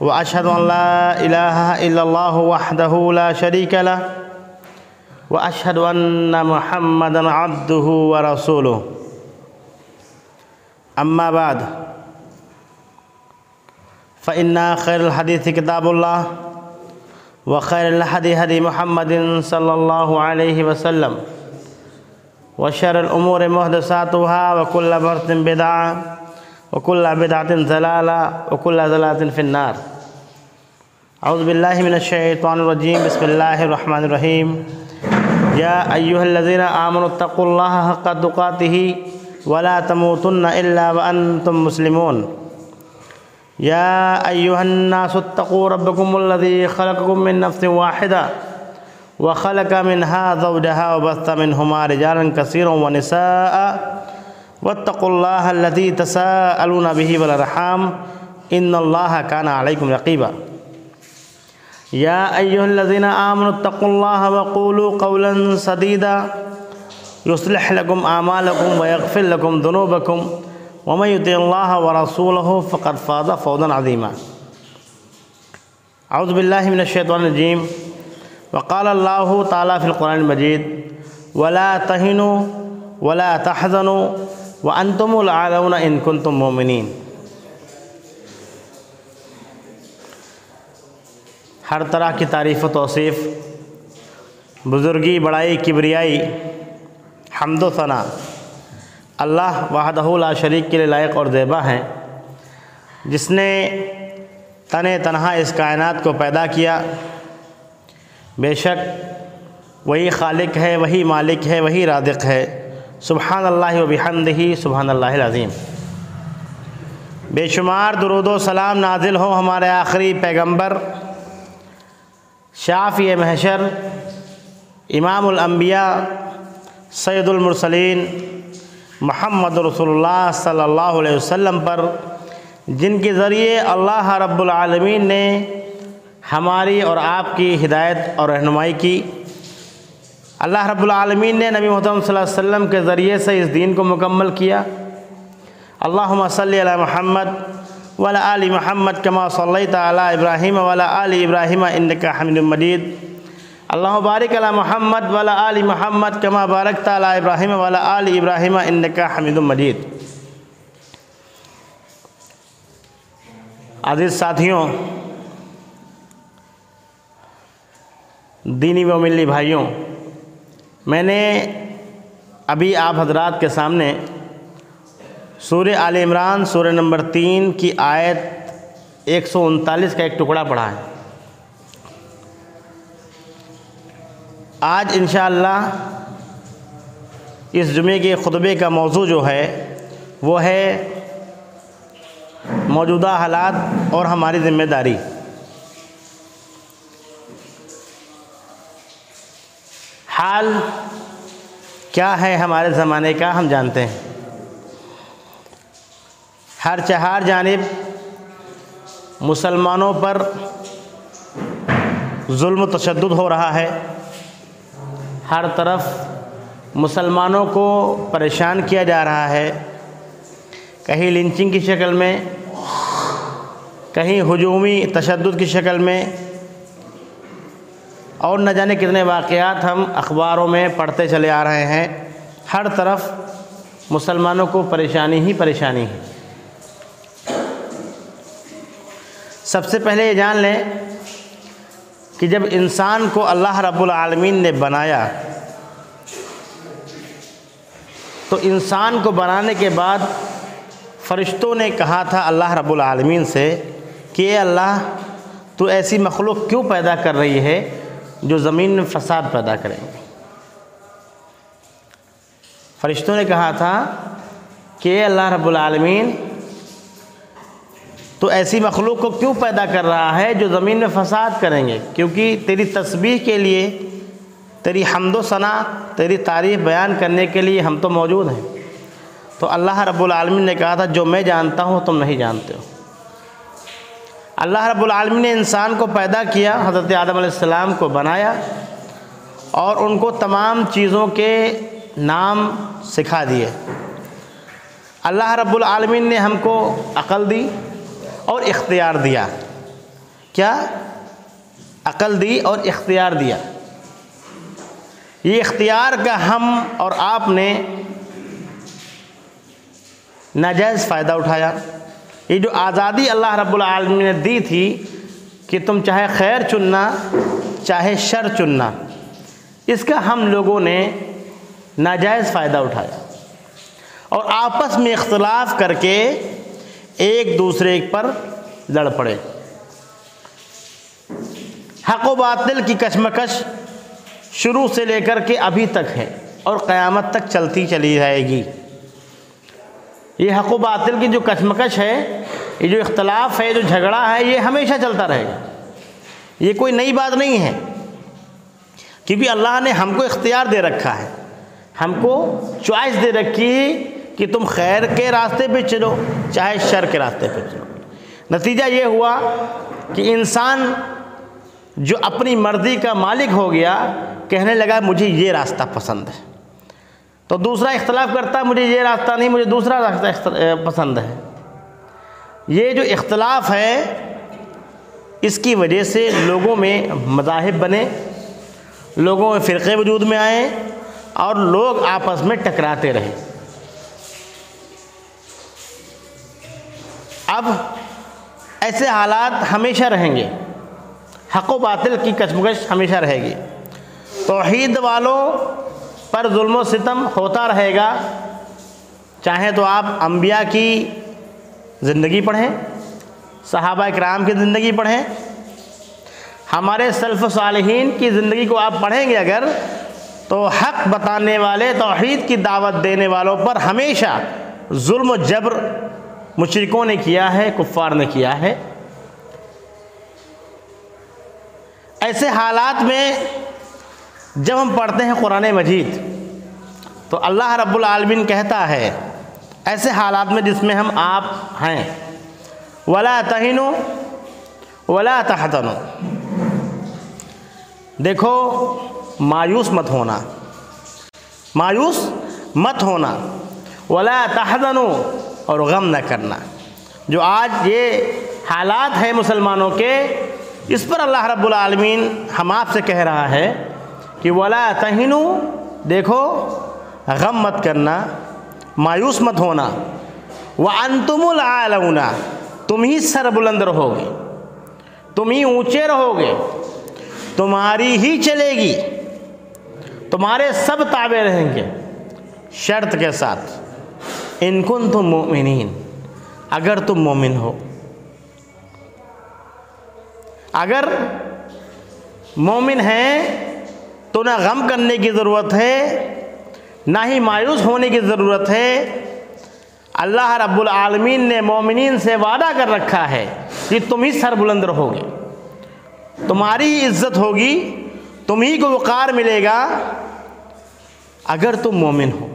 وأشهد أن لا إله إلا الله وحده لا شريك له وأشهد أن محمدا عبده ورسوله. أما بعد فإن خير الحديث كتاب الله وخير الهدي هدي محمد صلى الله عليه وسلم وشر الأمور محدثاتها وكل محدث بدعة وكل بدعة ضلالة وكل ضلالة في النار. أعوذ بالله من الشيطان الرجيم. بسم الله الرحمن الرحيم. يا أيها الذين آمنوا اتقوا الله حق تقاته ولا تموتن إلا وأنتم مسلمون. يا أيها الناس اتقوا ربكم الذي خلقكم من نفس واحدة وخلق منها زوجها وبث منهما رجالا كثيرا ونساء واتقوا الله الذي تساءلون به والأرحام إن الله كان عليكم رقيبا. يا أيها الذين آمنوا اتقوا الله وقولوا قولا سديدا. يصلح لكم أعمالكم ويغفر لكم ذنوبكم. ومن يطع الله ورسوله فقد فاز فوزا عظيما. أعوذ بالله من الشيطان الرجيم. وقال الله تعالى في القرآن المجيد ولا تهنوا ولا تحزنوا وانتم العالون ان کنتم مومنین ہر طرح کی تعریف و توصیف، بزرگی، بڑائی، کبریائی، حمد و ثنا اللہ وحدہ لا شریک کے لیے لائق اور زیبہ ہیں۔ جس نے تن تنہا اس کائنات کو پیدا کیا، بے شک وہی خالق ہے، وہی مالک ہے، وہی رادق ہے۔ سبحان اللہ و بحمدہ سبحان اللہ العظیم۔ بے شمار درود و سلام نازل ہو ہمارے آخری پیغمبر، شافی محشر، امام الانبیاء، سید المرسلین، محمد رسول اللہ صلی اللہ علیہ وسلم پر، جن کے ذریعے اللہ رب العالمین نے ہماری اور آپ کی ہدایت اور رہنمائی کی۔ اللہ رب العالمین نے نبی محترم صلی اللہ علیہ وسلم کے ذریعے سے اس دین کو مکمل کیا۔ اللہم صلی علی محمد ولا آل محمد کما صلی تعالیٰ ابراہیم ولا آل ابراہیم انکا حمد مجید۔ اللہ بارک علی محمد ولا آل محمد کما بارک تعالیٰ ابراہیم ولا آل ابراہیم انکا حمد مجید۔ عزیز ساتھیوں، دینی و ملی بھائیوں میں نے ابھی آپ حضرات کے سامنے سورہ آل عمران سورہ نمبر تین کی آیت ایک سو انتالیس کا ایک ٹکڑا پڑھا ہے۔ آج انشاءاللہ اس جمعے کے خطبے کا موضوع جو ہے وہ ہے موجودہ حالات اور ہماری ذمہ داری۔ حال کیا ہے ہمارے زمانے کا ہم جانتے ہیں۔ ہر چہار جانب مسلمانوں پر ظلم و تشدد ہو رہا ہے۔ ہر طرف مسلمانوں کو پریشان کیا جا رہا ہے۔ کہیں لنچنگ کی شکل میں، کہیں ہجومی تشدد کی شکل میں اور نہ جانے کتنے واقعات ہم اخباروں میں پڑھتے چلے آ رہے ہیں، ہر طرف مسلمانوں کو پریشانی ہی پریشانی ہے۔ سب سے پہلے یہ جان لیں کہ جب انسان کو اللہ رب العالمین نے بنایا، تو انسان کو بنانے کے بعد فرشتوں نے کہا تھا اللہ رب العالمین سے کہ اے اللہ تو ایسی مخلوق کیوں پیدا کر رہی ہے جو زمین میں فساد پیدا کریں گے۔ فرشتوں نے کہا تھا کہ اللہ رب العالمین، تو ایسی مخلوق کو کیوں پیدا کر رہا ہے جو زمین میں فساد کریں گے؟ کیونکہ تیری تسبیح کے لیے، تیری حمد و ثنا، تیری تعریف بیان کرنے کے لیے ہم تو موجود ہیں۔ تو اللہ رب العالمین نے کہا تھا، جو میں جانتا ہوں تم نہیں جانتے ہو۔ اللہ رب العالمین نے انسان کو پیدا کیا، حضرت آدم علیہ السلام کو بنایا اور ان کو تمام چیزوں کے نام سکھا دیے۔ اللہ رب العالمین نے ہم کو عقل دی اور اختیار دیا۔ کیا؟ عقل دی اور اختیار دیا۔ یہ اختیار کا ہم اور آپ نے ناجائز فائدہ اٹھایا۔ یہ جو آزادی اللہ رب العالمین نے دی تھی کہ تم چاہے خیر چننا، چاہے شر چننا، اس کا ہم لوگوں نے ناجائز فائدہ اٹھایا۔ اور آپس میں اختلاف کر کے ایک دوسرے پر لڑ پڑے۔ حق و باطل کی کشمکش شروع سے لے کر کے ابھی تک ہے اور قیامت تک چلتی چلی جائے گی۔ یہ حق و باطل کی جو کشمکش ہے، یہ جو اختلاف ہے، جو جھگڑا ہے، یہ ہمیشہ چلتا رہے گا۔ یہ کوئی نئی بات نہیں ہے۔ کیونکہ اللہ نے ہم کو اختیار دے رکھا ہے۔ ہم کو چوائس دے رکھی ہے کہ تم خیر کے راستے پہ چلو، چاہے شر کے راستے پہ چلو۔ نتیجہ یہ ہوا کہ انسان جو اپنی مرضی کا مالک ہو گیا، کہنے لگا، مجھے یہ راستہ پسند ہے۔ تو دوسرا اختلاف کرتا ہے، مجھے یہ راستہ نہیں، مجھے دوسرا راستہ پسند ہے۔ یہ جو اختلاف ہے، اس کی وجہ سے لوگوں میں مذاہب بنے، لوگوں میں فرقے وجود میں آئے، اور لوگ آپس میں ٹکراتے رہے۔ اب ایسے حالات ہمیشہ رہیں گے۔ حق و باطل کی کشمکش ہمیشہ رہے گی۔ توحید والوں پر ظلم و ستم ہوتا رہے گا۔ چاہے تو آپ انبیاء کی زندگی پڑھیں، صحابہ اکرام کی زندگی پڑھیں۔ ہمارے سلف صالحین کی زندگی کو آپ پڑھیں گے اگر، تو حق بتانے والے، توحید کی دعوت دینے والوں پر ہمیشہ ظلم و جبر مشرکوں نے کیا ہے، کفار نے کیا ہے۔ ایسے حالات میں جب ہم پڑھتے ہیں قرآن مجید، تو اللہ رب العالمین کہتا ہے، ایسے حالات میں جس میں ہم آپ ہیں۔ ولا تہینو ولا تحتنو دیکھو، مایوس مت ہونا۔ مایوس مت ہونا۔ ولا تحزنو اور غم نہ کرنا۔ جو آج یہ حالات ہیں مسلمانوں کے، اس پر اللہ رب العالمین ہم آپ سے کہہ رہا ہے کہ ولا تہینو دیکھو غم مت کرنا، مایوس مت ہونا وہ انتم العالون تم ہی سر بلند رہو گے تم ہی اونچے رہو گے تمہاری ہی چلے گی، تمہارے سب تابع رہیں گے، شرط کے ساتھ، ان کن تم مومنین اگر تم مومن ہو۔ اگر مومن ہیں تو نہ غم کرنے کی ضرورت ہے، نہ ہی مایوس ہونے کی ضرورت ہے۔ اللہ رب العالمین نے مومنین سے وعدہ کر رکھا ہے کہ تم ہی سر بلند رہو گے تمہاری ہی عزت ہوگی، تم ہی کو وقار ملے گا۔ اگر تم مومن ہو۔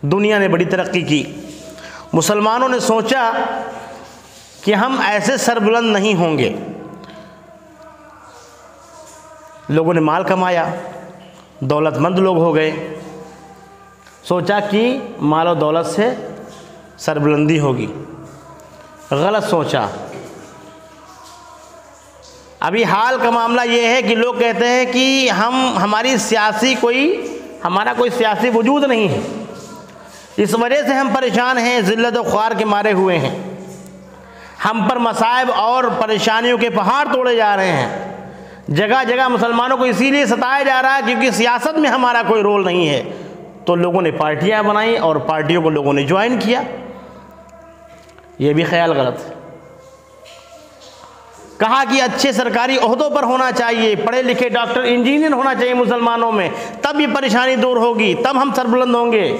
دنیا نے بڑی ترقی کی۔ مسلمانوں نے سوچا کہ ہم ایسے سر بلند نہیں ہوں گے۔ لوگوں نے مال کمایا دولت مند لوگ ہو گئے۔ سوچا کہ مال و دولت سے سربلندی ہوگی۔ غلط سوچا۔ ابھی حال کا معاملہ یہ ہے کہ لوگ کہتے ہیں کہ ہم، ہماری سیاسی کوئی، ہمارا کوئی سیاسی وجود نہیں ہے۔ اس وجہ سے ہم پریشان ہیں، ذلت و خوار کے مارے ہوئے ہیں۔ ہم پر مصائب اور پریشانیوں کے پہاڑ توڑے جا رہے ہیں۔ جگہ جگہ مسلمانوں کو اسی لیے ستایا جا رہا ہے کیونکہ سیاست میں ہمارا کوئی رول نہیں ہے۔ تو لوگوں نے پارٹیاں بنائیں اور پارٹیوں کو لوگوں نے جوائن کیا۔ یہ بھی خیال غلط ہے۔ کہا کہ اچھے سرکاری عہدوں پر ہونا چاہیے، پڑھے لکھے ڈاکٹر، انجینئر ہونا چاہیے مسلمانوں میں۔ تب یہ پریشانی دور ہوگی، تب ہم سربلند ہوں گے۔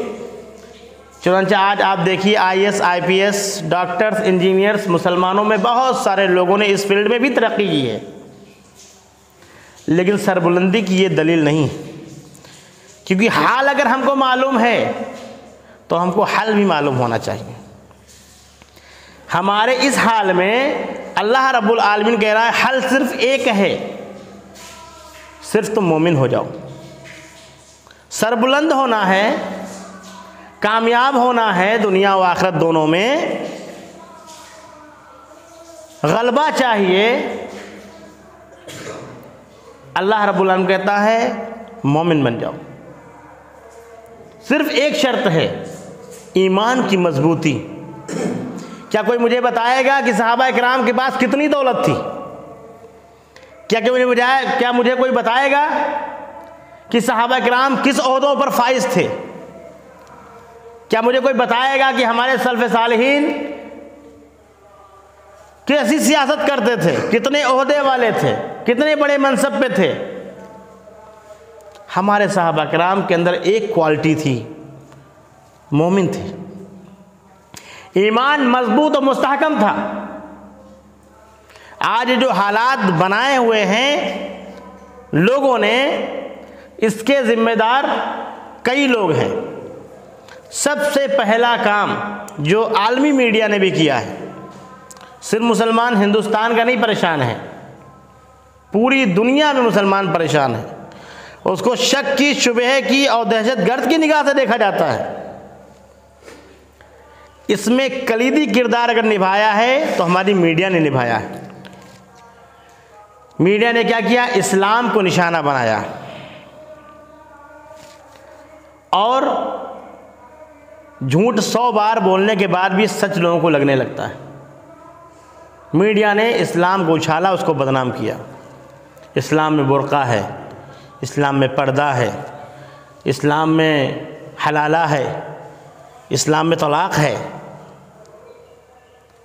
چنانچہ آج آپ دیکھیے، I S, I P S, doctors engineers مسلمانوں میں بہت سارے لوگوں نے اس فیلڈ میں بھی ترقی کی ہے۔ لیکن سربلندی کی یہ دلیل نہیں کیونکہ حال اگر ہم کو معلوم ہے، تو ہم کو حل بھی معلوم ہونا چاہیے۔ ہمارے اس حال میں اللہ رب العالمین کہہ رہا ہے، حل صرف ایک ہے۔ صرف تم مومن ہو جاؤ۔ سربلند ہونا ہے، کامیاب ہونا ہے دنیا و آخرت دونوں میں۔ غلبہ چاہیے اللہ رب العالمین کہتا ہے، مومن بن جاؤ۔ صرف ایک شرط ہے، ایمان کی مضبوطی۔ کیا کوئی مجھے بتائے گا کہ صحابہ اکرام کے پاس کتنی دولت تھی؟ کیا کہ مجھے کیا مجھے کوئی بتائے گا کہ صحابہ اکرام کس عہدوں پر فائز تھے؟ کیا مجھے کوئی بتائے گا کہ ہمارے سلف صالحین کیسی سیاست کرتے تھے، کتنے عہدے والے تھے، کتنے بڑے منصب پہ تھے۔ ہمارے صحابہ کرام کے اندر ایک کوالٹی تھی، مومن تھے۔ ایمان مضبوط و مستحکم تھا۔ آج جو حالات بنائے ہوئے ہیں، لوگوں نے اس کے ذمہ دار کئی لوگ ہیں۔ سب سے پہلا کام جو عالمی میڈیا نے بھی کیا ہے۔ صرف مسلمان ہندوستان کا نہیں، پریشان ہے۔ پوری دنیا میں مسلمان پریشان ہے۔ اس کو شک کی، شبہ کی اور دہشت گرد کی نگاہ سے دیکھا جاتا ہے۔ اس میں کلیدی کردار اگر نبھایا ہے تو ہماری میڈیا نے نبھایا ہے۔ میڈیا نے کیا کیا؟ اسلام کو نشانہ بنایا۔ اور جھوٹ سو بار بولنے کے بعد بھی سچ لوگوں کو لگنے لگتا ہے۔ میڈیا نے اسلام کو اچھالا، اس کو بدنام کیا۔ اسلام میں برقع ہے، اسلام میں پردہ ہے، اسلام میں حلالہ ہے، اسلام میں طلاق ہے۔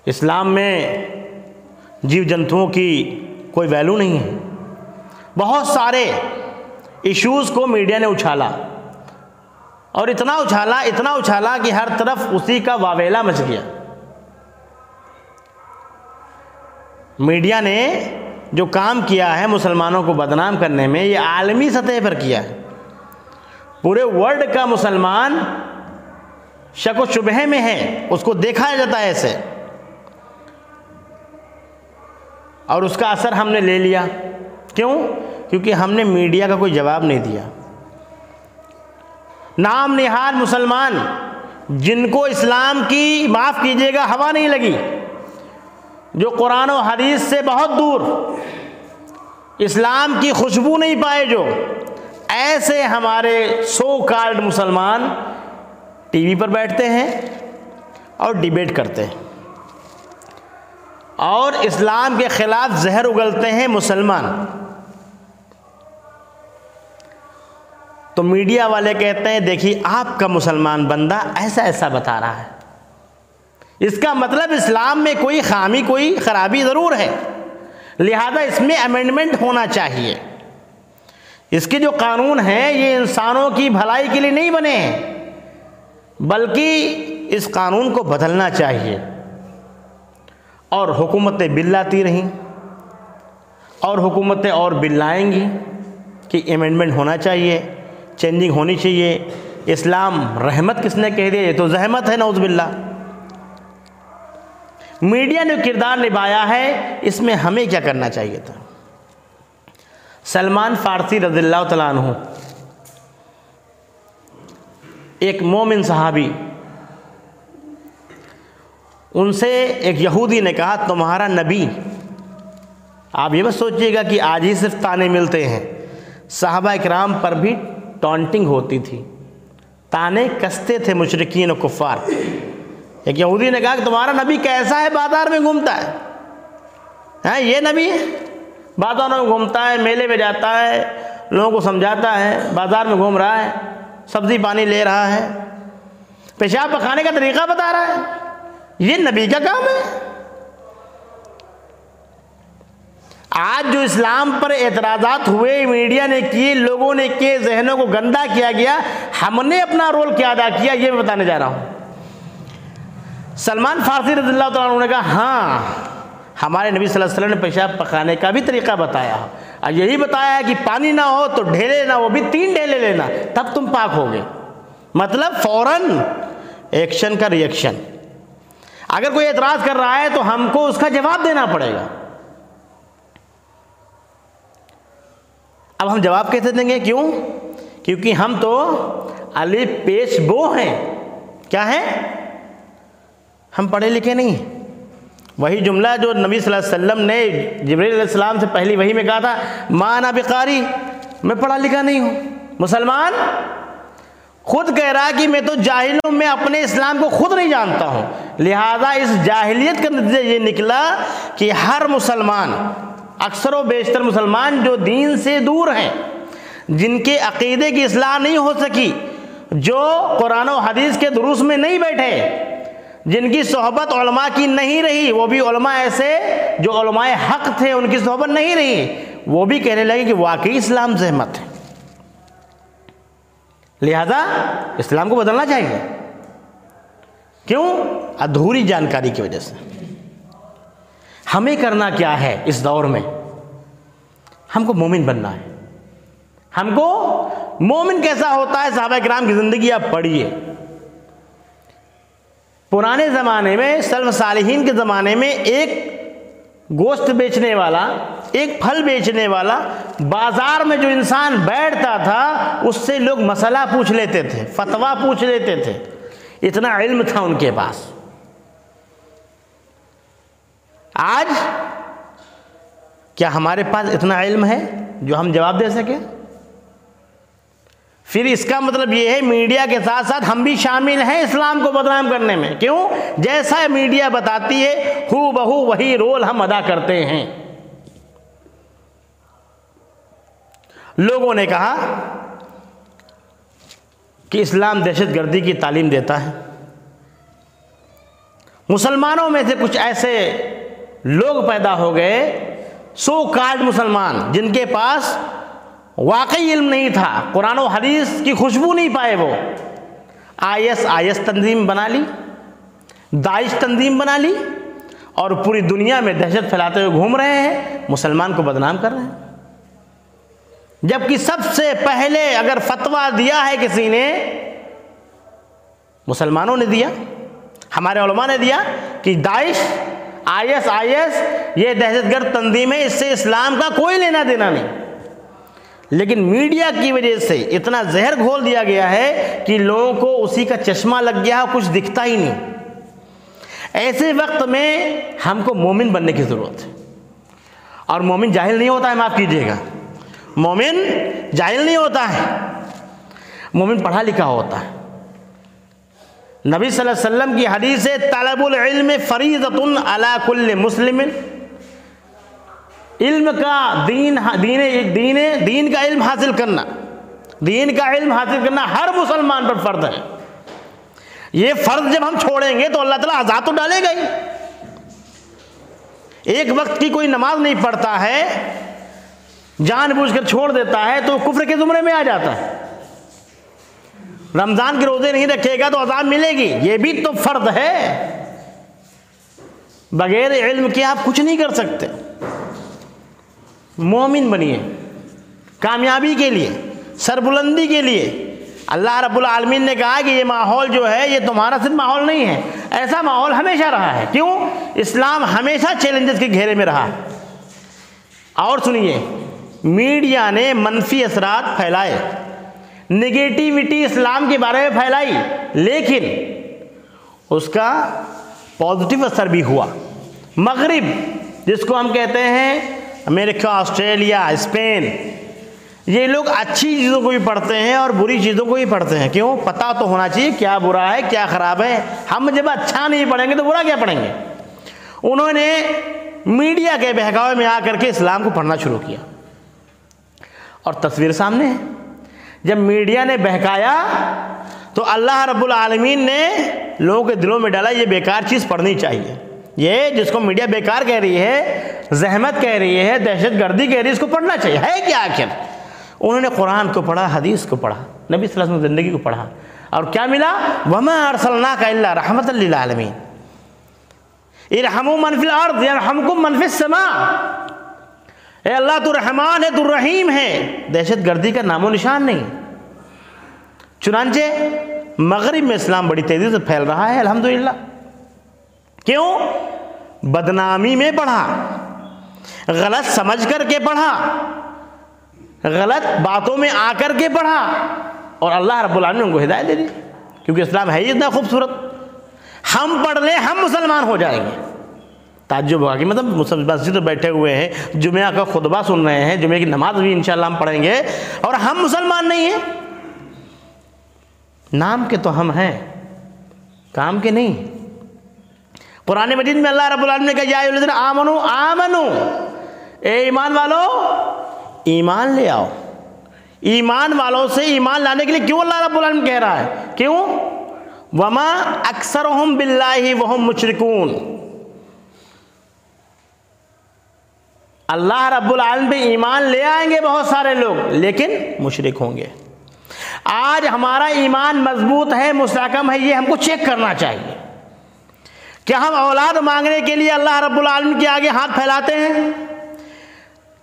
اسلام میں جیو جنتوؤں کی کوئی ویلو نہیں ہے۔ بہت سارے ایشوز کو میڈیا نے اچھالا۔ اور اتنا اچھالا اتنا اچھالا کہ ہر طرف اسی کا واویلا مچ گیا۔ میڈیا نے جو کام کیا ہے مسلمانوں کو بدنام کرنے میں، یہ عالمی سطح پر کیا ہے۔ پورے ورلڈ کا مسلمان شک و شبہ میں ہے، اس کو دیکھا جاتا ہے ایسے۔ اور اس کا اثر ہم نے لے لیا۔ کیوں؟ کیونکہ ہم نے میڈیا کا کوئی جواب نہیں دیا۔ نام نہاد مسلمان، جن کو اسلام کی، معاف کیجیے گا، ہوا نہیں لگی۔ جو قرآن و حدیث سے بہت دور اسلام کی خوشبو نہیں پائے جو، ایسے ہمارے سو کارڈ مسلمان ٹی وی پر بیٹھتے ہیں اور ڈیبیٹ کرتے ہیں۔ اور اسلام کے خلاف زہر اگلتے ہیں مسلمان۔ تو میڈیا والے کہتے ہیں، دیکھیے، آپ کا مسلمان بندہ ایسا ایسا بتا رہا ہے۔ اس کا مطلب اسلام میں کوئی خامی، کوئی خرابی ضرور ہے۔ لہذا اس میں امینڈمنٹ ہونا چاہیے۔ اس کے جو قانون ہیں، یہ انسانوں کی بھلائی کے لیے نہیں بنے ہیں، بلکہ اس قانون کو بدلنا چاہیے۔ اور حکومتیں بل لاتی رہیں۔ اور حکومتیں اور بل لائیں گی کہ امینڈمنٹ ہونا چاہیے چینجنگ ہونی چاہیے۔ اسلام رحمت کس نے کہہ دیا؟ یہ تو زحمت ہے، نعوذ باللہ۔ میڈیا نے کردار نبھایا ہے، اس میں ہمیں کیا کرنا چاہیے تھا؟ سلمان فارسی رضی اللہ تعالیٰ عنہ، ایک مومن صحابی، ان سے ایک یہودی نے کہا، تمہارا نبی، آپ یہ بس سوچئے گا کہ آج ہی صرف تانے ملتے ہیں۔ صحابہ اکرام پر بھی ٹونٹنگ ہوتی تھی۔ تانے کستے تھے مشرقین و کفار۔ ایک یہودی نے کہا کہ تمہارا نبی کیسا ہے؟ بازار میں گھومتا ہے۔ ہاں یہ نبی ہے۔ بازاروں میں گھومتا ہے، میلے میں جاتا ہے، لوگوں کو سمجھاتا ہے، بازار میں گھوم رہا ہے، سبزی پانی لے رہا ہے۔ پیشاب پکانے کا طریقہ بتا رہا ہے۔ یہ نبی کا کام ہے۔ آج جو اسلام پر اعتراضات ہوئے، میڈیا نے کیے، لوگوں نے کیے، ذہنوں کو گندا کیا گیا، ہم نے اپنا رول کیا ادا کیا، یہ میں بتانے جا رہا ہوں۔ سلمان فارسی رضی اللہ تعالیٰ عنہ نے کہا ہاں ہمارے نبی صلی اللہ علیہ وسلم نے پیشاب پکانے کا بھی طریقہ بتایا۔ اور یہی بتایا ہے کہ پانی نہ ہو تو ڈھیلے نہ، وہ بھی تین ڈھیلے لینا، تب تم پاک ہوگے۔ مطلب فوراً ایکشن کا ریئیکشن۔ اگر کوئی اعتراض کر رہا ہے تو ہم کو اس کا جواب دینا پڑے گا۔ اب ہم جواب کیسے دیں گے؟ کیوں؟ کیونکہ ہم تو علی پیش بو ہیں۔ کیا ہے ہم پڑھے لکھے نہیں۔ وہی جملہ جو نبی صلی اللہ علیہ وسلم نے جبریل علیہ السلام سے پہلی وہی میں کہا تھا، مانا بقاری، میں پڑھا لکھا نہیں ہوں۔ مسلمان، خود کہہ رہا کہ میں تو جاہلوں میں اپنے اسلام کو خود نہیں جانتا ہوں۔ لہذا اس جاہلیت کا نتیجہ یہ نکلا کہ ہر مسلمان، اکثر و بیشتر مسلمان جو دین سے دور ہیں، جن کے عقیدے کی اصلاح نہیں ہو سکی، جو قرآن و حدیث کے دروس میں نہیں بیٹھے جن کی صحبت علماء کی نہیں رہی، وہ بھی علماء ایسے جو علماء حق تھے، ان کی صحبت نہیں رہی۔ وہ بھی کہنے لگے کہ واقعی اسلام زحمت ہے۔ لہذا اسلام کو بدلنا چاہیے۔ کیوں؟ ادھوری جانکاری کی وجہ سے۔ ہمیں کرنا کیا ہے اس دور میں؟ ہم کو مومن بننا ہے۔ ہم کو مومن کیسا ہوتا ہے؟ صحابہ کرام کی زندگی آپ پڑھیے۔ پرانے زمانے میں، سلف صالحین کے زمانے میں ایک گوشت بیچنے والا، ایک پھل بیچنے والا بازار میں جو انسان بیٹھتا تھا، اس سے لوگ مسئلہ پوچھ لیتے تھے فتوا پوچھ لیتے تھے۔ اتنا علم تھا ان کے پاس۔ آج کیا ہمارے پاس اتنا علم ہے جو ہم جواب دے سکیں؟ پھر اس کا مطلب یہ ہے میڈیا کے ساتھ ساتھ ہم بھی شامل ہیں اسلام کو بدنام کرنے میں۔ کیوں؟ جیسا میڈیا بتاتی ہے، ہو بہو وہی رول ہم ادا کرتے ہیں۔ لوگوں نے کہا کہ اسلام دہشت گردی کی تعلیم دیتا ہے۔ مسلمانوں میں سے کچھ ایسے لوگ پیدا ہو گئے، سو کارڈ مسلمان، جن کے پاس واقعی علم نہیں تھا۔ قرآن و حدیث کی خوشبو نہیں پائے وہ۔ آئی ایس آئی ایس تنظیم بنا لی، داعش تنظیم بنا لی اور پوری دنیا میں دہشت پھیلاتے ہوئے گھوم رہے ہیں، مسلمان کو بدنام کر رہے ہیں۔ جبکہ سب سے پہلے اگر فتویٰ دیا ہے کسی نے، مسلمانوں نے دیا، ہمارے علماء نے دیا کہ داعش آئی ایس آئی ایس یہ دہشت گرد تنظیم ہے اس سے اسلام کا کوئی لینا دینا نہیں۔ لیکن میڈیا کی وجہ سے اتنا زہر گھول دیا گیا ہے کہ لوگوں کو اسی کا چشمہ لگ گیا کچھ دکھتا ہی نہیں۔ ایسے وقت میں ہم کو مومن بننے کی ضرورت ہے۔ اور مومن جاہل نہیں ہوتا ہے، معاف کیجیے گا۔ مومن جاہل نہیں ہوتا ہے، مومن پڑھا لکھا ہوتا ہے۔ نبی صلی اللہ علیہ وسلم کی حدیث طلب العلم فریضت علی کل مسلم علم کا دین دین دین دین کا علم حاصل کرنا۔ دین کا علم حاصل کرنا ہر مسلمان پر فرض ہے۔ یہ فرض جب ہم چھوڑیں گے تو اللہ تعالیٰ آزاد تو ڈالے گا ہی۔ ایک وقت کی کوئی نماز نہیں پڑھتا ہے، جان بوجھ کر چھوڑ دیتا ہے تو کفر کے زمرے میں آ جاتا ہے۔ رمضان کے روزے نہیں رکھے گا تو عذاب ملے گی۔ یہ بھی تو فرد ہے۔ بغیر علم کے آپ کچھ نہیں کر سکتے۔ مومن بنیے، کامیابی کے لیے، سربلندی کے لیے۔ اللہ رب العالمین نے کہا کہ یہ ماحول جو ہے، یہ تمہارا صرف ماحول نہیں ہے، ایسا ماحول ہمیشہ رہا ہے۔ کیوں؟ اسلام ہمیشہ چیلنجز کے گھیرے میں رہا۔ اور سنیے، میڈیا نے منفی اثرات پھیلائے۔ نگیٹیوٹی اسلام کے بارے میں پھیلائی، لیکن اس کا پازیٹیو اثر بھی ہوا۔ مغرب، جس کو ہم کہتے ہیں امریکہ، آسٹریلیا، اسپین۔ یہ لوگ اچھی چیزوں کو بھی پڑھتے ہیں اور بری چیزوں کو بھی پڑھتے ہیں۔ کیوں؟ پتہ تو ہونا چاہیے کیا برا ہے، کیا خراب ہے۔ ہم جب اچھا نہیں پڑھیں گے تو برا کیا پڑھیں گے؟ انہوں نے میڈیا کے بہکاوے میں آ کر کے اسلام کو پڑھنا شروع کیا۔ اور تصویر سامنے ہے۔ جب میڈیا نے بہکایا تو اللہ رب العالمین نے لوگوں کے دلوں میں ڈالا، یہ بیکار چیز پڑھنی چاہیے۔ یہ جس کو میڈیا بیکار کہہ رہی ہے، زحمت کہہ رہی ہے، دہشت گردی کہہ رہی ہے، اس کو پڑھنا چاہیے۔ ہے کیا آخر؟ انہوں نے قرآن کو پڑھا، حدیث کو پڑھا، نبی صلی اللہ علیہ وسلم زندگی کو پڑھا۔ اور کیا ملا؟ وما ارسلنا کا اللہ رحمت اللہ عالمین ارحم منفی الارض یرحمکم منفی السماء۔ اے اللہ، تو رحمان ہے، تو رحیم ہے۔ دہشت گردی کا نام و نشان نہیں۔ چنانچہ مغرب میں اسلام بڑی تیزی سے پھیل رہا ہے، الحمدللہ۔ کیوں؟ بدنامی میں پڑھا۔ غلط سمجھ کر کے پڑھا۔ غلط باتوں میں آ کر کے پڑھا۔ اور اللہ رب العالمین نے ان کو ہدایت دے دی۔ کیونکہ اسلام ہے ہی اتنا خوبصورت۔ ہم پڑھ لیں، ہم مسلمان ہو جائیں گے۔ تعجب ہوا کہ مطلب مسجد بیٹھے ہوئے ہیں، جمعہ کا خطبہ سن رہے ہیں، جمعہ کی نماز بھی انشاءاللہ ہم پڑھیں گے۔ اور ہم مسلمان نہیں ہیں۔ نام کے تو ہم ہیں، کام کے نہیں۔ قرآن مجید میں اللہ رب العالمین نے کہا، یا آمنو آمنو۔ اے ایمان والو، ایمان لے آؤ۔ ایمان والوں سے ایمان لانے کے لیے کیوں اللہ رب العالمین کہہ رہا ہے؟ کیوں؟ وما اکثرهم باللہ وهم مشرکون اللہ رب العالمین پہ ایمان لے آئیں گے بہت سارے لوگ، لیکن مشرک ہوں گے۔ آج ہمارا ایمان مضبوط ہے، مستحکم ہے، یہ ہم کو چیک کرنا چاہیے۔ کیا ہم اولاد مانگنے کے لیے اللہ رب العالمین کے آگے ہاتھ پھیلاتے ہیں؟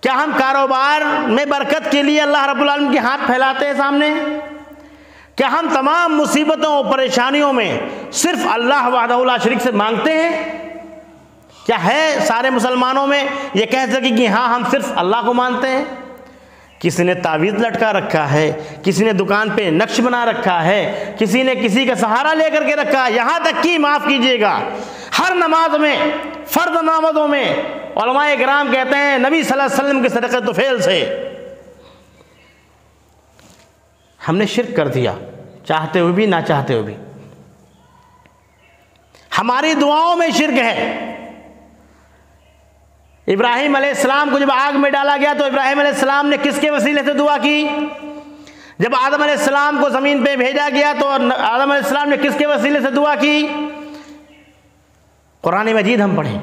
کیا ہم کاروبار میں برکت کے لیے اللہ رب العالمین کے ہاتھ پھیلاتے ہیں سامنے؟ کیا ہم تمام مصیبتوں اور پریشانیوں میں صرف اللہ وحدہ اللہ شریک سے مانگتے ہیں؟ کیا ہے سارے مسلمانوں میں یہ کہہ سکے کہ ہاں ہم صرف اللہ کو مانتے ہیں؟ کسی نے تعویذ لٹکا رکھا ہے، کسی نے دکان پہ نقش بنا رکھا ہے، کسی نے کسی کا سہارا لے کر کے رکھا ہے یہاں تک کہ معاف کیجیے گا۔ ہر نماز میں فرد نامزوں میں علماء اکرام کہتے ہیں، نبی صلی اللہ علیہ وسلم کے صدقہ تو فیل سے ہم نے شرک کر دیا، چاہتے ہوئے بھی، نہ چاہتے ہوئے بھی۔ ہماری دعاؤں میں شرک ہے۔ ابراہیم علیہ السلام کو جب آگ میں ڈالا گیا تو ابراہیم علیہ السلام نے کس کے وسیلے سے دعا کی؟ جب آدم علیہ السلام کو زمین پہ بھیجا گیا تو آدم علیہ السلام نے کس کے وسیلے سے دعا کی؟ قرآن مجید ہم پڑھیں۔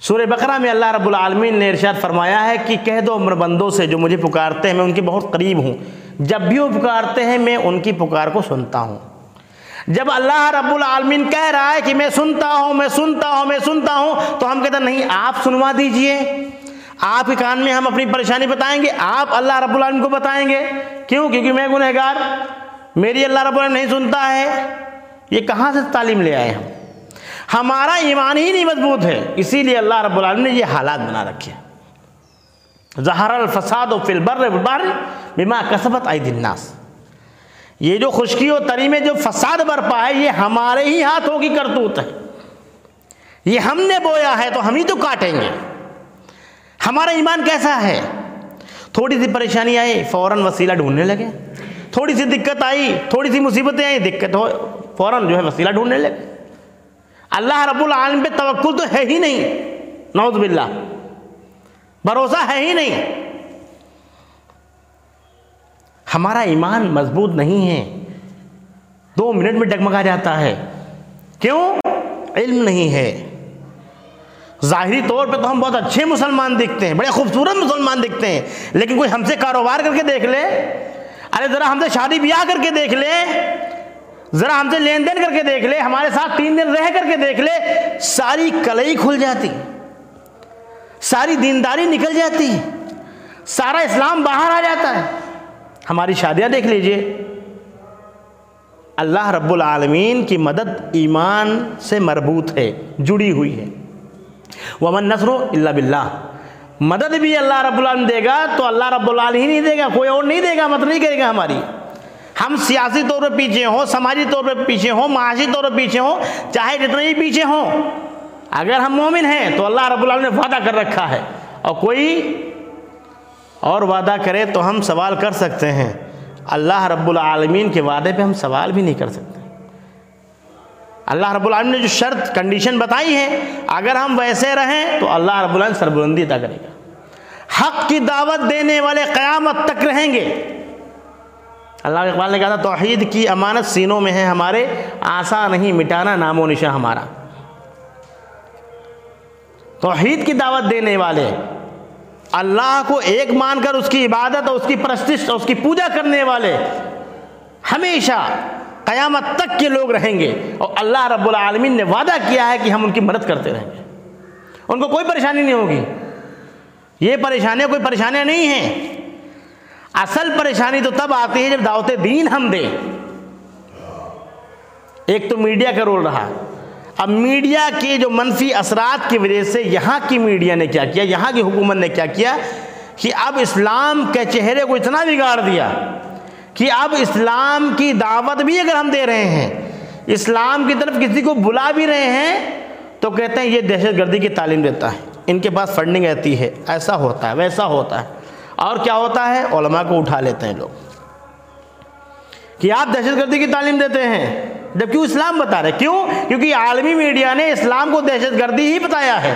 سورہ بقرہ میں اللہ رب العالمین نے ارشاد فرمایا ہے کہ کہہ دو عمر بندوں سے جو مجھے پکارتے ہیں، میں ان کے بہت قریب ہوں۔ جب بھی وہ پکارتے ہیں، میں ان کی پکار کو سنتا ہوں۔ جب اللہ رب العالمین کہہ رہا ہے کہ میں سنتا ہوں، میں سنتا ہوں، میں سنتا ہوں، تو ہم کہتے ہیں نہیں، آپ سنوا دیجیے۔ آپ کے کان میں ہم اپنی پریشانی بتائیں گے، آپ اللہ رب العالمین کو بتائیں گے۔ کیوں؟ کیونکہ میں گنہگار، میری اللہ رب العالمین نہیں سنتا ہے۔ یہ کہاں سے تعلیم لے آئے ہم؟ ہمارا ایمان ہی نہیں مضبوط ہے، اسی لیے اللہ رب العالمین نے یہ حالات بنا رکھے زہر الفساد و فی البر بما کسبت عید الناس۔ یہ جو خشکی و تری میں جو فساد برپا ہے، یہ ہمارے ہی ہاتھوں کی کرتوت ہے۔ یہ ہم نے بویا ہے تو ہم ہی تو کاٹیں گے۔ ہمارا ایمان کیسا ہے؟ تھوڑی سی پریشانی آئی، فوراً وسیلہ ڈھونڈنے لگے۔ تھوڑی سی دقت آئی، تھوڑی سی مصیبتیں آئی دقت ہو، فوراً جو ہے وسیلہ ڈھونڈنے لگے۔ اللہ رب العالم پہ توکل تو ہے ہی نہیں، نعوذ باللہ۔ بھروسہ ہے ہی نہیں۔ ہمارا ایمان مضبوط نہیں ہے۔ دو منٹ میں ڈگمگا جاتا ہے۔ کیوں؟ علم نہیں ہے۔ ظاہری طور پہ تو ہم بہت اچھے مسلمان دکھتے ہیں، بڑے خوبصورت مسلمان دکھتے ہیں، لیکن کوئی ہم سے کاروبار کر کے دیکھ لے۔ ارے ذرا ہم سے شادی بیاہ کر کے دیکھ لے۔ ذرا ہم سے لین دین کر کے دیکھ لے۔ ہمارے ساتھ تین دن رہ کر کے دیکھ لے۔ ساری کلئی کھل جاتی۔ ساری دینداری نکل جاتی۔ سارا اسلام باہر آ جاتا ہے۔ ہماری شادیاں دیکھ لیجیے۔ اللہ رب العالمین کی مدد ایمان سے مربوط ہے، جڑی ہوئی ہے۔ ومن نصر اللہ باللہ مدد بھی اللہ رب العالمین دے گا تو اللہ رب العالمین ہی نہیں دے گا، کوئی اور نہیں دے گا، مدد نہیں کرے گا ہماری۔ ہم سیاسی طور پہ پیچھے ہوں، سماجی طور پہ پیچھے ہوں، معاشی طور پہ پیچھے ہوں، چاہے جتنے ہی پیچھے ہوں۔ اگر ہم مومن ہیں تو اللہ رب العالمین نے وعدہ کر رکھا ہے۔ اور کوئی اور وعدہ کرے تو ہم سوال کر سکتے ہیں۔ اللہ رب العالمین کے وعدے پہ ہم سوال بھی نہیں کر سکتے۔ اللہ رب العالمین نے جو شرط کنڈیشن بتائی ہے، اگر ہم ویسے رہیں تو اللہ رب العالمین سربلندی عطا کرے گا۔ حق کی دعوت دینے والے قیامت تک رہیں گے۔ اللہ اقبال نے کہا تھا، توحید کی امانت سینوں میں ہے ہمارے، آسا نہیں، مٹانا نام و نشاں ہمارا۔ توحید کی دعوت دینے والے اللہ کو ایک مان کر اس کی عبادت اور اس کی پرستش اور اس کی پوجا کرنے والے ہمیشہ قیامت تک کے لوگ رہیں گے اور اللہ رب العالمین نے وعدہ کیا ہے کہ ہم ان کی مدد کرتے رہیں گے۔ ان کو کوئی پریشانی نہیں ہوگی۔ یہ پریشانیاں کوئی پریشانیاں نہیں ہیں۔ اصل پریشانی تو تب آتی ہے جب دعوت دین ہم دیں۔ ایک تو میڈیا کا رول رہا۔ اب میڈیا کے جو منفی اثرات کی وجہ سے یہاں کی میڈیا نے کیا کیا، یہاں کی حکومت نے کیا کیا کہ اب اسلام کے چہرے کو اتنا بگاڑ دیا کہ اب اسلام کی دعوت بھی اگر ہم دے رہے ہیں، اسلام کی طرف کسی کو بلا بھی رہے ہیں تو کہتے ہیں یہ دہشت گردی کی تعلیم دیتا ہے، ان کے پاس فنڈنگ رہتی ہے، ایسا ہوتا ہے، ویسا ہوتا ہے۔ اور کیا ہوتا ہے؟ علماء کو اٹھا لیتے ہیں لوگ کہ آپ دہشت گردی کی تعلیم دیتے ہیں۔ جب کیوں اسلام بتا رہے کیوں؟ کیونکہ عالمی میڈیا نے اسلام کو دہشت گردی ہی بتایا ہے۔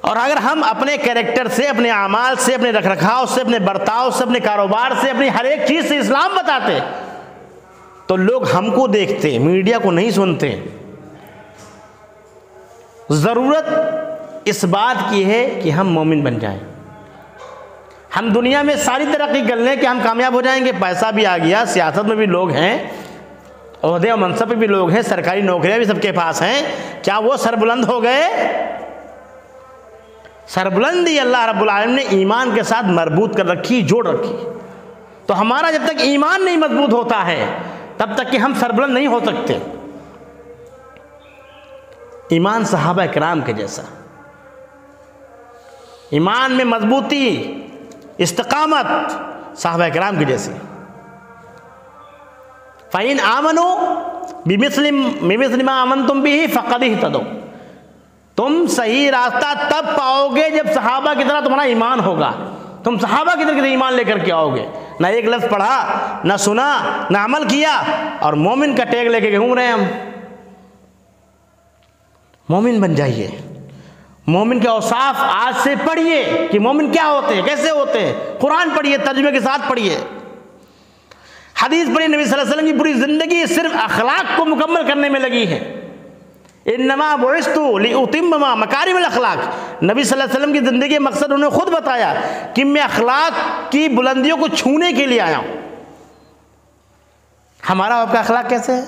اور اگر ہم اپنے کریکٹر سے، اپنے اعمال سے، اپنے رکھ رکھاؤ سے، اپنے برتاؤ سے، اپنے کاروبار سے، اپنی ہر ایک چیز سے اسلام بتاتے تو لوگ ہم کو دیکھتے میڈیا کو نہیں سنتے ضرورت اس بات کی ہے کہ ہم مومن بن جائیں۔ ہم دنیا میں ساری ترقی کر لیں کہ ہم کامیاب ہو جائیں گے۔ پیسہ بھی آ گیا، سیاست میں بھی لوگ ہیں۔ عہدے اور منصب پہ بھی لوگ ہیں، سرکاری نوکریاں بھی سب کے پاس ہیں۔ کیا وہ سربلند ہو گئے؟ سربلندی اللہ رب العالمین نے ایمان کے ساتھ مربوط کر رکھی، جوڑ رکھی۔ تو ہمارا جب تک ایمان نہیں مضبوط ہوتا ہے، تب تک کہ ہم سربلند نہیں ہو سکتے۔ ایمان صحابہ کرام کے جیسا۔ ایمان میں مضبوطی، استقامت صحابہ کرام کی جیسی۔ فعین آمن بمسلم آمن تم بھی فقد ہی تدو تم صحیح راستہ تب پاؤ گے جب صحابہ کی طرح تمہارا ایمان ہوگا۔ تم صحابہ کی طرح ایمان لے کر کے آؤ گے۔ نہ ایک لفظ پڑھا، نہ سنا، نہ عمل کیا۔ اور مومن کا ٹیگ لے کے گھوم رہے ہیں ہم۔ مومن بن جائیے۔ مومن کے اوصاف آج سے پڑھیے کہ مومن کیا ہوتے ہیں، کیسے ہوتے ہیں۔ قرآن پڑھیے، ترجمے کے ساتھ پڑھیے۔ حدیث پڑھی نبی صلی اللہ علیہ وسلم کی پوری زندگی صرف اخلاق کو مکمل کرنے میں لگی ہے۔ انما بعثتو لاتم مکارم الاخلاق۔ نبی صلی اللہ علیہ وسلم کی زندگی مقصد انہوں نے خود بتایا کہ میں اخلاق کی بلندیوں کو چھونے کے لیے آیا ہوں۔ ہمارا آپ کا اخلاق کیسے ہے؟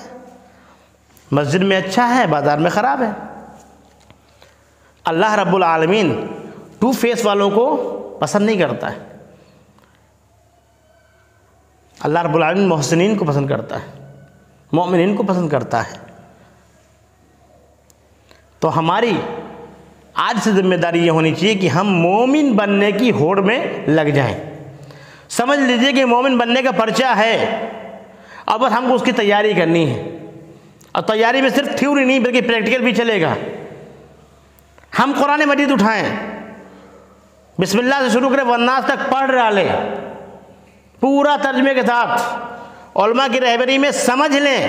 مسجد میں اچھا ہے، بازار میں خراب ہے۔ اللہ رب العالمین ٹو فیس والوں کو پسند نہیں کرتا ہے۔ اللہ رب العالمین محسنین کو پسند کرتا ہے، مومنین کو پسند کرتا ہے۔ تو ہماری آج سے ذمہ داری یہ ہونی چاہیے کہ ہم مومن بننے کی ہوڑ میں لگ جائیں۔ سمجھ لیجیے کہ مومن بننے کا پرچہ ہے۔ اب بس ہم کو اس کی تیاری کرنی ہے۔ اور تیاری میں صرف تھیوری نہیں، بلکہ پریکٹیکل بھی چلے گا۔ ہم قرآن مجید اٹھائیں۔ بسم اللہ سے شروع کریں وناس تک پڑھ ڈالیں۔ پورا ترجمے کے ساتھ علماء کی رہبری میں سمجھ لیں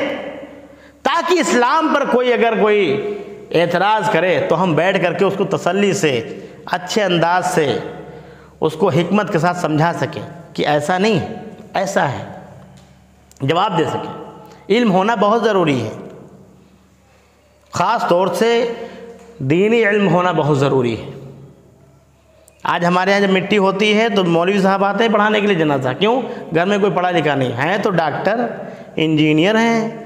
تاکہ اسلام پر کوئی اگر کوئی اعتراض کرے تو ہم بیٹھ کر کے اس کو تسلی سے، اچھے انداز سے اس کو حکمت کے ساتھ سمجھا سکیں کہ ایسا نہیں، ایسا ہے۔ جواب دے سکیں۔ علم ہونا بہت ضروری ہے۔ خاص طور سے دینی علم ہونا بہت ضروری ہے۔ آج ہمارے یہاں جب مٹی ہوتی ہے تو مولوی صاحب آتے ہیں پڑھانے کے لیے جنازہ۔ کیوں؟ گھر میں کوئی پڑھا لکھا نہیں۔ ہیں تو ڈاکٹر، انجینئر ہیں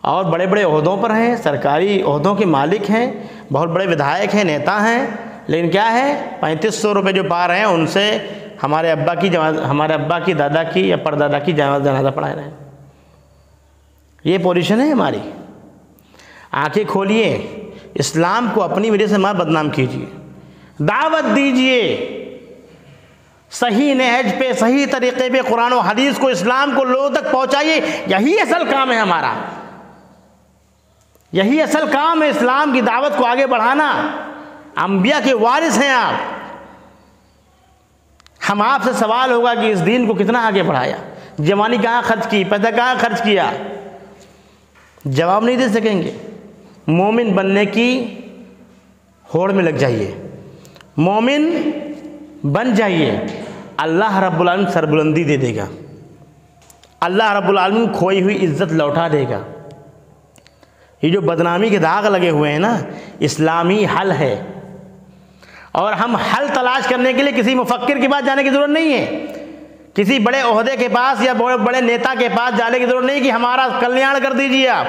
اور بڑے بڑے عہدوں پر ہیں، سرکاری عہدوں کے مالک ہیں، بہت بڑے ودھائک ہیں، نیتا ہیں۔ لیکن کیا ہے؟ پینتیس سو روپے جو پا رہے ہیں، ان سے ہمارے ابا کی ہمارے ابا کی دادا کی یا پردادا کی جنازہ پڑھا رہے ہیں۔ یہ پوزیشن ہے ہماری۔ آنکھیں کھولیے، اسلام کو اپنی وجہ سے ماں بدنام کیجیے۔ دعوت دیجیے صحیح نہج پہ، صحیح طریقے پہ قرآن و حدیث کو اسلام کو لوگوں تک پہنچائیے، یہی اصل کام ہے ہمارا۔ یہی اصل کام ہے اسلام کی دعوت کو آگے بڑھانا۔ انبیاء کے وارث ہیں آپ۔ ہم آپ سے سوال ہوگا کہ اس دین کو کتنا آگے بڑھایا۔ جوانی کہاں خرچ کی، پیسہ کہاں خرچ کیا؟ جواب نہیں دے سکیں گے۔ مومن بننے کی ہوڑ میں لگ جائیے۔ مومن بن جائیے۔ اللہ رب العالمین سربلندی دے دے گا۔ اللہ رب العالمین کھوئی ہوئی عزت لوٹا دے گا۔ یہ جو بدنامی کے داغ لگے ہوئے ہیں نا، اسلامی حل ہے۔ اور ہم حل تلاش کرنے کے لیے کسی مفکر کے پاس جانے کی ضرورت نہیں ہے۔ کسی بڑے عہدے کے پاس یا بڑے بڑے نیتا کے پاس جانے کی ضرورت نہیں کہ ہمارا کلیان کر دیجیے آپ۔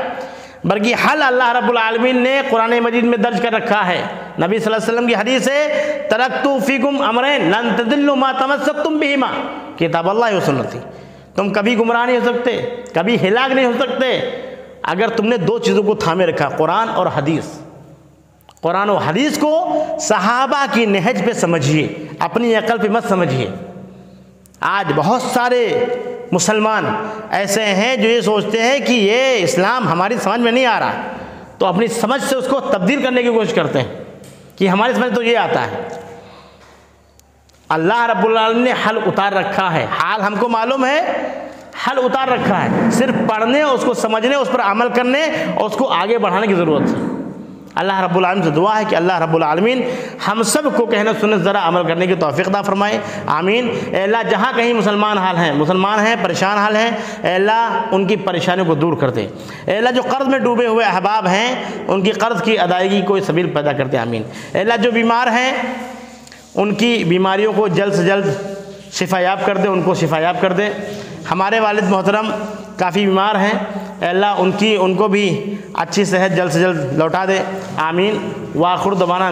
بلکہ حل اللہ رب العالمین نے قرآن مجید میں درج کر رکھا ہے۔ نبی صلی اللہ علیہ وسلم کی حدیث ہے، ترکتو فیکم امرین لن تدلوا ما تمسکتم بہما۔ کتاب اللہ و سنتی تم کبھی گمراہ نہیں ہو سکتے، کبھی ہلاک نہیں ہو سکتے۔ اگر تم نے دو چیزوں کو تھامے رکھا، قرآن اور حدیث۔ قرآن و حدیث کو صحابہ کی نہج پہ سمجھیے، اپنی عقل پہ مت سمجھیے۔ آج بہت سارے مسلمان ایسے ہیں جو یہ سوچتے ہیں کہ یہ اسلام ہماری سمجھ میں نہیں آ رہا۔ تو اپنی سمجھ سے اس کو تبدیل کرنے کی کوشش کرتے ہیں کہ ہماری سمجھ تو یہ آتا ہے۔ اللہ رب العالمین نے حل اتار رکھا ہے۔ حال ہم کو معلوم ہے، حل اتار رکھا ہے۔ صرف پڑھنے، اس کو سمجھنے، اس پر عمل کرنے اور اس کو آگے بڑھانے کی ضرورت ہے۔ اللہ رب العالمین سے دعا ہے کہ اللہ رب العالمین ہم سب کو کہنا سنت ذرا عمل کرنے کی توفیق عطا فرمائے۔ آمین۔ اے اللہ، جہاں کہیں مسلمان حال ہیں، مسلمان ہیں، پریشان حال ہیں، اے اللہ ان کی پریشانیوں کو دور کر دے اے اللہ، جو قرض میں ڈوبے ہوئے احباب ہیں، ان کی قرض کی ادائیگی کوئی سبیل پیدا کرتے۔ آمین۔ اے اللہ، جو بیمار ہیں، ان کی بیماریوں کو جلد سے جلد شفا یاب کر دے، ان کو شفا یاب کر دے۔ ہمارے والد محترم کافی بیمار ہیں۔ اے اللہ ان کی، ان کو بھی اچھی صحت جلد سے جلد لوٹا دے۔ آمین۔ واخر دبانہ